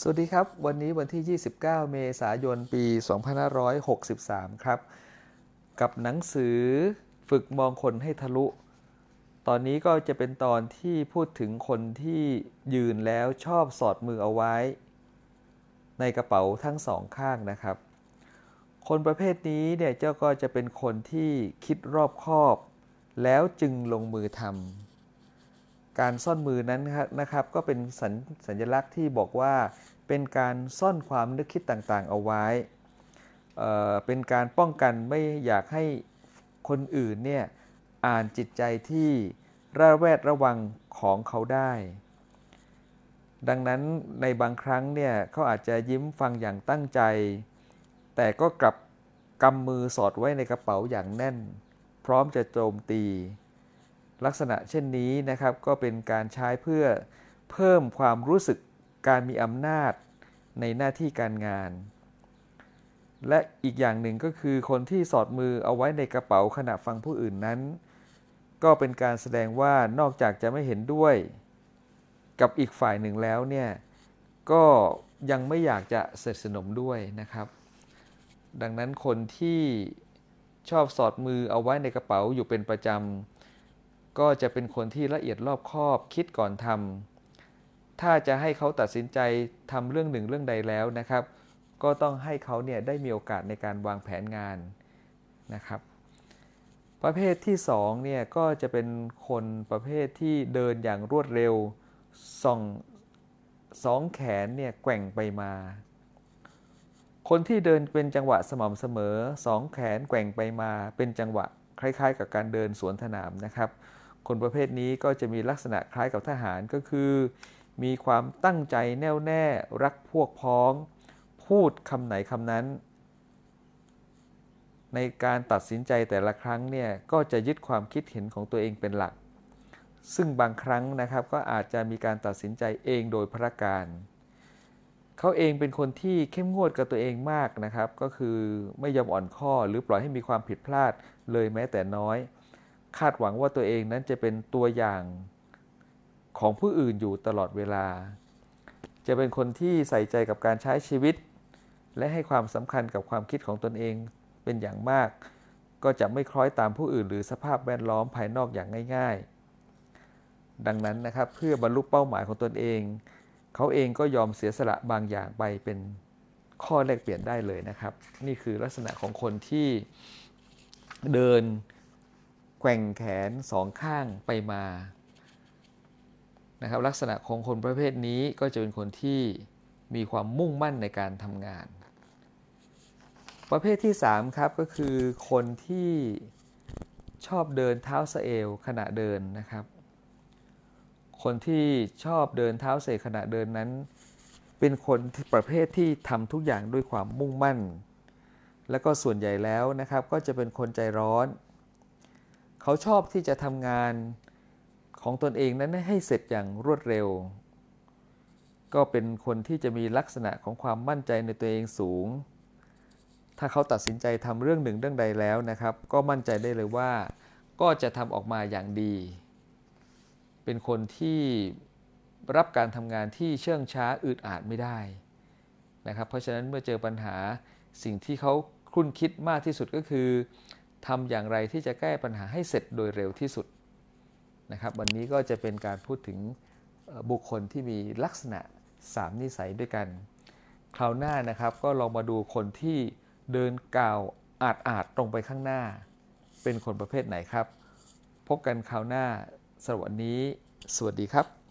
สวัสดีครับ วันนี้วันที่ 29 เมษายน ปี 2563 ครับ กับหนังสือฝึกมองคนให้ทะลุ ตอนนี้ก็จะเป็นตอนที่พูดถึงคนที่ยืนแล้วชอบสอดมือเอาไว้ ในกระเป๋าทั้งสองข้างนะครับ คนประเภทนี้เนี่ยเจ้าก็จะเป็นคนที่คิดรอบคอบ แล้วจึงลงมือทำ การซ่อนมือนั้นนะครับก็เป็นสัญสญลักษณ์ที่บอกว่า เป็นการซ่อนความนึกคิดต่างๆ เอาไว้เเป็นการป้องกันไม่อยากให้คนอื่นเนี่ยอ่านจิตใจที่ระแวดระวังของเขาได้ ดังนั้นในบางครั้งเนี่ยเขาอาจจะยิ้มฟังอย่างตั้งใจ แต่ก็กลับกำมือสอดไว้ในกระเป๋าอย่างแน่น พร้อมจะโจมตี ลักษณะเช่นนี้นะครับก็เป็นการใช้เพื่อเพิ่มความรู้สึกการมีอำนาจในหน้าที่การงาน และอีกอย่างหนึ่งก็คือคนที่สอดมือเอาไว้ในกระเป๋าขณะฟังผู้อื่นนั้น ก็เป็นการแสดงว่านอกจากจะไม่เห็นด้วย กับอีกฝ่ายหนึ่งแล้วเนี่ยก็ยังไม่อยากจะเสร็จสนมด้วยนะครับ ดังนั้นคนที่ชอบสอดมือเอาไว้ในกระเป๋าอยู่เป็นประจำ ก็จะเป็นคนที่ละเอียดรอบคอบคิดก่อนทำถ้าจะให้เขาตัดสินใจทำเรื่องหนึ่งเรื่องใดแล้วนะครับ ก็ต้องให้เขาเนี่ยได้มีโอกาสในการวางแผนงานนะครับ ประเภทที่2เนี่ยก็จะเป็นคนประเภทที่เดินอย่างรวดเร็วส่องสองแขนเนี่ยแกว่งไปมา คนที่เดินเป็นจังหวะสม่ำเสมอสองแขนแกว่งไปมา เป็นจังหวะคล้ายๆ กับการเดินสวนสนามนะครับ คนประเภทนี้ก็จะมีลักษณะคล้ายกับทหารก็คือ มีความตั้งใจแน่วแน่รักพวกพ้อง พูดคำไหนคำนั้น ในการตัดสินใจแต่ละครั้งเนี่ยก็จะยึดความคิดเห็นของตัวเองเป็นหลัก ซึ่งบางครั้งนะครับก็อาจจะมีการตัดสินใจเองโดยพระการเขาเองเป็นคนที่เข้มงวดกับตัวเองมากนะครับ ก็คือไม่ยอมอ่อนข้อหรือปล่อยให้มีความผิดพลาดเลยแม้แต่น้อย คาดหวังว่าตัวเองนั้นจะเป็นตัวอย่างของผู้อื่นอยู่ตลอดเวลา จะเป็นคนที่ใส่ใจกับการใช้ชีวิต และให้ความสำคัญกับความคิดของตนเองเป็นอย่างมาก ก็จะไม่คล้อยตามผู้อื่น หรือสภาพแวดล้อมภายนอกอย่างง่าย ๆ ดังนั้นนะครับเพื่อบรรลุเป้าหมายของตนเอง เขาเองก็ยอมเสียสละบางอย่างไปเป็นข้อแลกเปลี่ยนได้เลยนะครับ นี่คือลักษณะของคนที่เดิน แกว่งแขนสองข้างไปมานะครับลักษณะของคนประเภทนี้ก็จะเป็นคนที่มีความมุ่งมั่นในการทำงาน ประเภทที่ 3 ครับก็คือคนที่ชอบเดินเท้าสเอลขณะเดินนะครับ คนที่ชอบเดินเท้าเสขณะเดินนั้น เป็นคนประเภทที่ทำทุกอย่างด้วยความมุ่งมั่น แล้วก็ส่วนใหญ่แล้วนะครับ ก็จะเป็นคนใจร้อน เขาชอบที่จะทำงานของตนเองนั้นให้เสร็จอย่างรวดเร็ว ก็เป็นคนที่จะมีลักษณะของความมั่นใจในตัวเองสูง ถ้าเขาตัดสินใจทำเรื่องหนึ่งเรื่องใดแล้วนะครับ ก็มั่นใจได้เลยว่า ก็จะทำออกมาอย่างดี เป็นคนที่รับการทำงานที่เชื่องช้าอึดอาดไม่ได้นะครับ เพราะฉะนั้นเมื่อเจอปัญหาสิ่งที่เขาคุ้นคิดมากที่สุดก็คือ ทำอย่างไรที่จะแก้ปัญหาให้เสร็จโดยเร็วที่สุดนะครับ วันนี้ก็จะเป็นการพูดถึงบุคคลที่มีลักษณะ 3 นิสัยด้วยกัน คราวหน้านะครับก็ลองมาดูคนที่เดินก่าวอาจอาจตรงไปข้างหน้า เป็นคนประเภทไหนครับ พบกันคราวหน้าสวัสดี สวัสดีครับ